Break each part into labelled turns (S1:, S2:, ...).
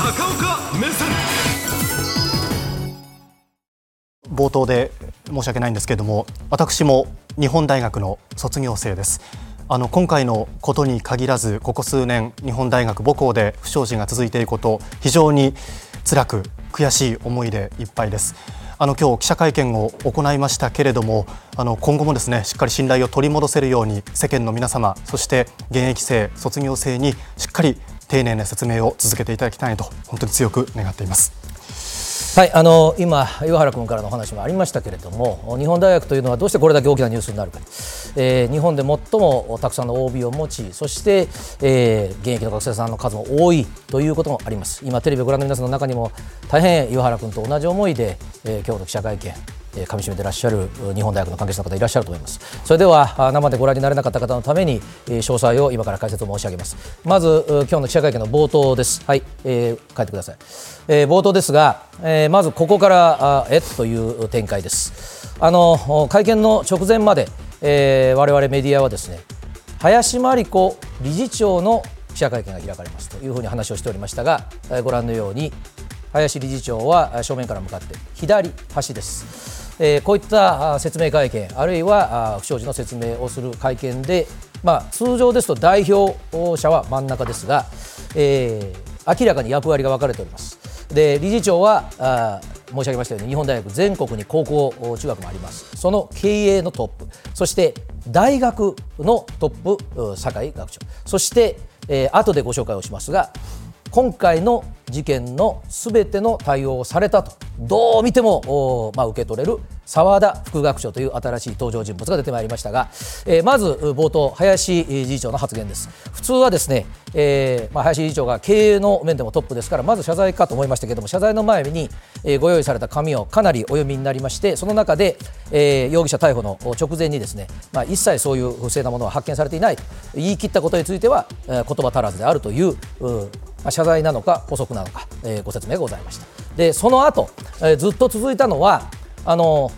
S1: 高岡目線。
S2: 冒頭で申し訳ないんですけれども私も日本大学の卒業生です。あの今回のことに限らずここ数年日本大学母校で不祥事が続いていること非常に辛く悔しい思いでいっぱいです。あの今日記者会見を行いましたけれどもあの今後もですねしっかり信頼を取り戻せるように世間の皆様そして現役生卒業生にしっかり丁寧な説明を続けていただきたいと本当に強く願っています。
S3: はいあの今、岩原君からのお話もありましたけれども日本大学というのはどうしてこれだけ大きなニュースになるか、えー、日本で最もたくさんの OB を持ちそして、えー、現役の学生さんの数も多いということもあります。今テレビをご覧の皆さんの中にも大変岩原君と同じ思いで、えー、今日の記者会見かみしめていらっしゃる日本大学の関係者の方いらっしゃると思います。それでは生でご覧になれなかった方のために詳細を今から解説を申し上げます。まず今日の記者会見の冒頭です。はい、えー、書いてください、えー、冒頭ですが、えー、まずここからえっという展開です。あの会見の直前まで、えー、我々メディアはですね林真理子理事長の記者会見が開かれますというふうに話をしておりましたがご覧のように林理事長は正面から向かって左端です、え、こういった説明会見あるいは不祥事の説明をする会見で、まあ、通常ですと代表者は真ん中ですが、えー、明らかに役割が分かれております。で理事長はあ申し上げましたように日本大学全国に高校中学もあります。その経営のトップ。そして大学のトップ酒井学長。そして、えー、後でご紹介をしますが今回の事件のすべての対応をされたとどう見ても、まあ、受け取れる澤田副学長という新しい登場人物が出てまいりましたが、えー、まず冒頭林理事長の発言です。普通はですね、えーまあ、林理事長が経営の面でもトップですからまず謝罪かと思いましたけれども謝罪の前に、えー、ご用意された紙をかなりお読みになりましてその中で、えー、容疑者逮捕の直前にですね、まあ、一切そういう不正なものは発見されていないと言い切ったことについては、え、言葉足らずであるというま、謝罪なのか補足なのか、えー、ご説明がございました。でその後、えー、ずっと続いたのはあの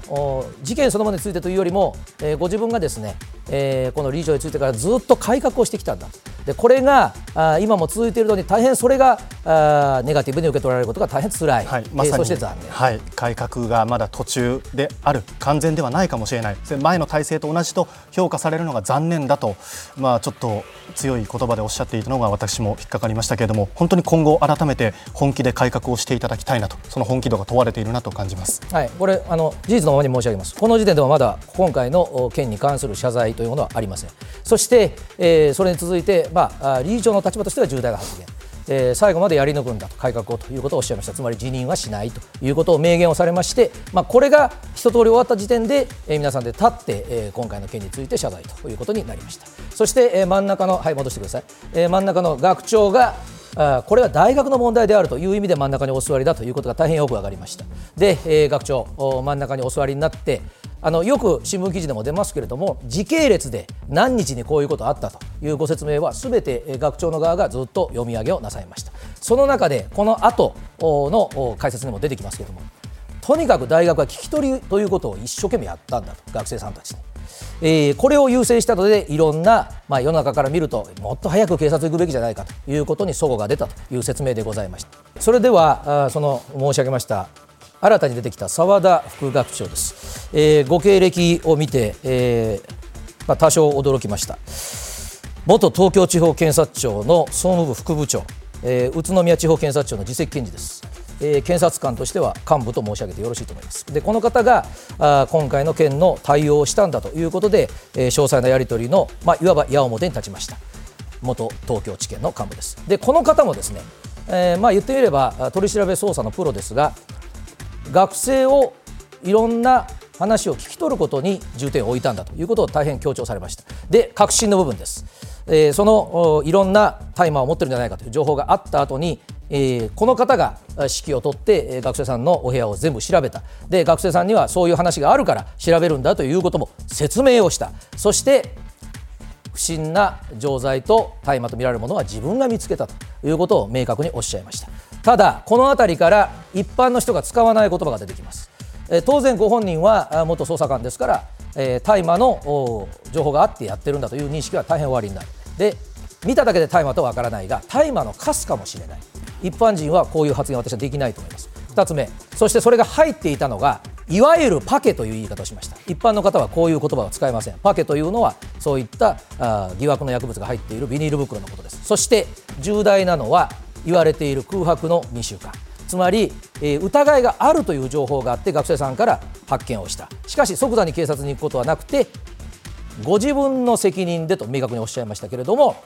S3: 事件そのものについてというよりも、えー、ご自分がですね、えー、この理事長についてからずっと改革をしてきたんだでこれがあ今も続いているのに大変それがあネガティブに受け取られることが大変つらい、はいま、えー、そして残念、
S2: はい、改革がまだ途中である完全ではないかもしれない。前の体制と同じと評価されるのが残念だと、まあ、ちょっと強い言葉でおっしゃっていたのが私も引っかかりましたけれども本当に今後改めて本気で改革をしていただきたいなとその本気度が問われているなと感じます、
S3: はい、これあの事実のままに申し上げます。この時点ではまだ今回の件に関する謝罪というものはありません。そして、えー、それに続いて、まあ、理事長の立場としては重大な発言。えー、最後までやり抜くんだと改革をということをおっしゃいました。つまり辞任はしないということを明言をされまして、まあ、これが一通り終わった時点で、えー、皆さんで立って、えー、今回の件について謝罪ということになりました。そして、えー、真ん中のはい戻してください、えー、真ん中の学長がこれは大学の問題であるという意味で真ん中にお座りだということが大変よく分かりましたで、えー、学長真ん中にお座りになってあのよく新聞記事でも出ますけれども時系列で何日にこういうことあったというご説明はすべて学長の側がずっと読み上げをなさいましたその中でこの後の解説にも出てきますけれどもとにかく大学は聞き取りということを一生懸命やったんだと学生さんたちに。えー、これを優先したのでいろんな、まあ、世の中から見るともっと早く警察行くべきじゃないかということに齟齬が出たという説明でございました。それではあその申し上げました新たに出てきた澤田副学長です、えー、ご経歴を見て、えーまあ、多少驚きました。元東京地方検察庁の総務部副部長、えー、宇都宮地方検察庁の次席検事です、えー、検察官としては幹部と申し上げてよろしいと思います。でこの方があ今回の件の対応をしたんだということで、えー、詳細なやり取りの、まあ、いわば矢面に立ちました。元東京地検の幹部です。でこの方もですね、えーまあ、言ってみれば取り調べ捜査のプロですが学生をいろんな話を聞き取ることに重点を置いたんだということを大変強調されました。で確信の部分です、えー、そのいろんな大麻を持ってるんじゃないかという情報があった後に、えー、この方が指揮を取ってえ学生さんのお部屋を全部調べた。で学生さんにはそういう話があるから調べるんだということも説明をした。そして不審な錠剤と大麻とみられるものは自分が見つけたということを明確におっしゃいました。ただこの辺りから一般の人が使わない言葉が出てきます。当然ご本人は元捜査官ですから大麻の情報があってやってるんだという認識は大変おありになる。で見ただけで大麻とは分からないが大麻のカスかもしれない。一般人はこういう発言は私はできないと思います。2つ目そしてそれが入っていたのがいわゆるパケという言い方をしました。一般の方はこういう言葉を使いません。パケというのはそういったあ疑惑の薬物が入っているビニール袋のことです。そして重大なのは言われている空白の2週間。つまり、え、疑いがあるという情報があって学生さんから発見をした。しかし即座に警察に行くことはなくてご自分の責任でと明確におっしゃいましたけれども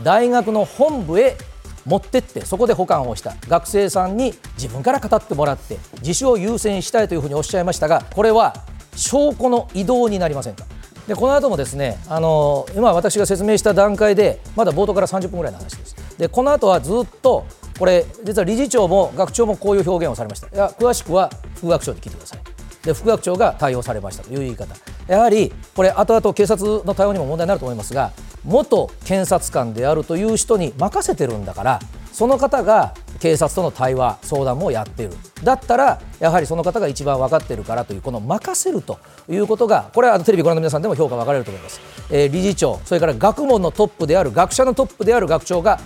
S3: 大学の本部へ持ってってそこで保管をした。学生さんに自分から語ってもらって自首を優先したいというふうにおっしゃいましたがこれは証拠の移動になりませんか。でこの後もですねあの今私が説明した段階でまだ冒頭から30分ぐらいの話です。でこの後はずっとこれ実は理事長も学長もこういう表現をされました。いや詳しくは副学長に聞いてください。で副学長が対応されましたという言い方。やはりこれ後々警察の対応にも問題になると思いますが元検察官であるという人に任せてるんだからその方が警察との対話相談もやっている。だったらやはりその方が一番分かっているからというこの任せるということがこれはテレビご覧の皆さんでも評価分かれると思います、えー、理事長それから学問のトップである学者のトップである学長が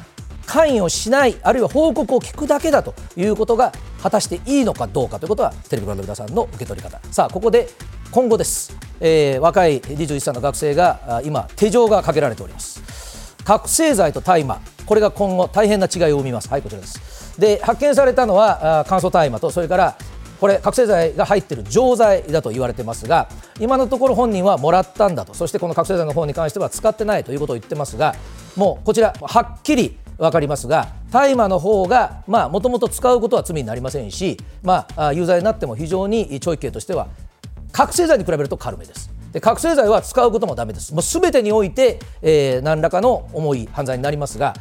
S3: 関与しないあるいは報告を聞くだけだということが果たしていいのかどうかということはテレビご覧の皆さんの受け取り方。さあここで今後です、えー、若い21歳の学生が今手錠がかけられております。覚醒剤と大麻。これが今後大変な違いを生みます。はいこちらです。で発見されたのは乾燥大麻とそれからこれ覚醒剤が入っている錠剤だと言われてますが今のところ本人はもらったんだと。そしてこの覚醒剤の方に関しては使ってないということを言ってますがもうこちらはっきり分かりますが大麻の方がもともと使うことは罪になりませんし、まあ、有罪になっても非常に懲役刑としては覚醒剤に比べると軽めです。で覚醒剤は使うこともだめです、もう全てにおいて、えー、何らかの重い犯罪になりますが、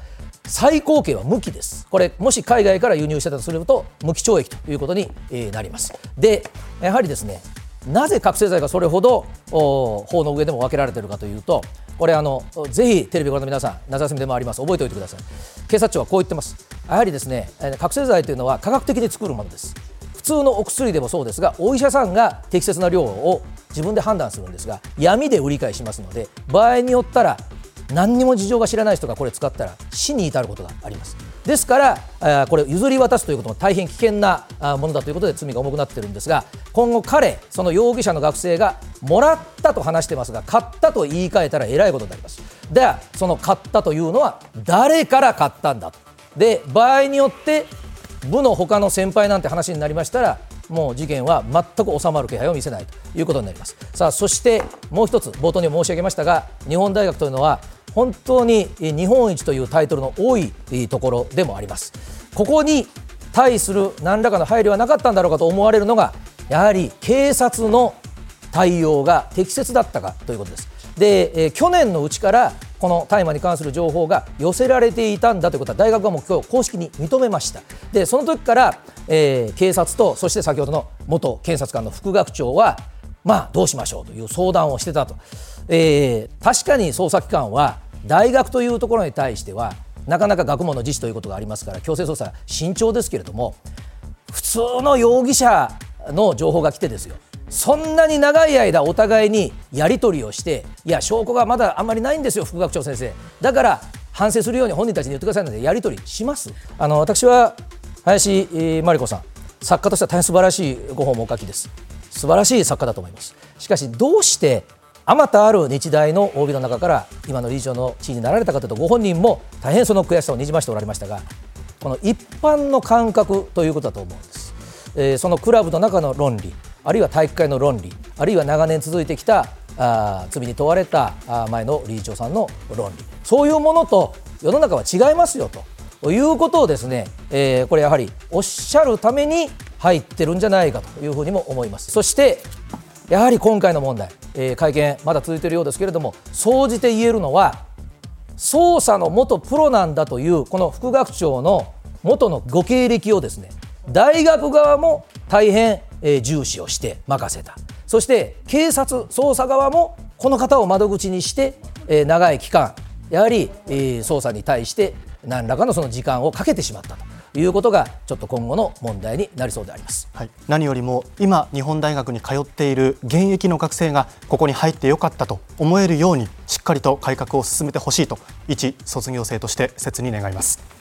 S3: 最高刑は無期です、これ、もし海外から輸入してたとすると、無期懲役ということに、なります。で、やはりですね、なぜ覚醒剤がそれほど法の上でも分けられているかというと、これあの、ぜひテレビご覧の皆さん、夏休みでもあります、覚えておいてください。警察庁はこう言ってます、やはりですね、覚醒剤というのは科学的に作るものです。普通のお薬でもそうですがお医者さんが適切な量を自分で判断するんですが闇で売り買いしますので場合によったら何にも事情が知らない人がこれ使ったら死に至ることがありますですからこれ譲り渡すということも大変危険なものだということで罪が重くなっているんですが今後彼その容疑者の学生がもらったと話してますが買ったと言い換えたらえらいことになります。ではその買ったというのは誰から買ったんだと。で場合によって部の他の先輩なんて話になりましたらもう事件は全く収まる気配を見せないということになります。さあそしてもう一つ冒頭に申し上げましたが日本大学というのは本当に日本一というタイトルの多いところでもあります。ここに対する何らかの配慮はなかったんだろうかと思われるのがやはり警察の対応が適切だったかということです。で、えー、去年のうちからこの大麻に関する情報が寄せられていたんだということは大学はもう今日公式に認めました。でその時から、えー、警察とそして先ほどの元検察官の副学長はまあどうしましょうという相談をしてたと、えー、確かに捜査機関は大学というところに対してはなかなか学問の自治ということがありますから強制捜査慎重ですけれども普通の容疑者の情報が来てですよ。そんなに長い間お互いにやり取りをしていや証拠がまだあんまりないんですよ副学長先生。だから反省するように本人たちに言ってくださいのでやり取りします？あの私は林真理子さん。作家としては大変素晴らしいご本もお書きです。素晴らしい作家だと思います。しかしどうしてあまたある日大の OB の中から今の理事長の地位になられたかというとご本人も大変その悔しさをにじましておられましたがこの一般の感覚ということだと思うんです、えー、そのクラブの中の論理あるいは体育会の論理あるいは長年続いてきたあ罪に問われた前の理事長さんの論理。そういうものと世の中は違いますよということをですね、えー、これやはりおっしゃるために入ってるんじゃないかというふうにも思います。そしてやはり今回の問題、えー、会見まだ続いているようですけれども総じて言えるのは捜査の元プロなんだというこの副学長の元のご経歴をですね大学側も大変えー、重視をして任せた。そして警察捜査側もこの方を窓口にして、えー、長い期間やはり、えー、捜査に対して何らかのその時間をかけてしまったと。いうことがちょっと今後の問題になりそうであります、
S2: はい、何よりも今日本大学に通っている現役の学生がここに入ってよかったと思えるようにしっかりと改革を進めてほしいと一卒業生として切に願います。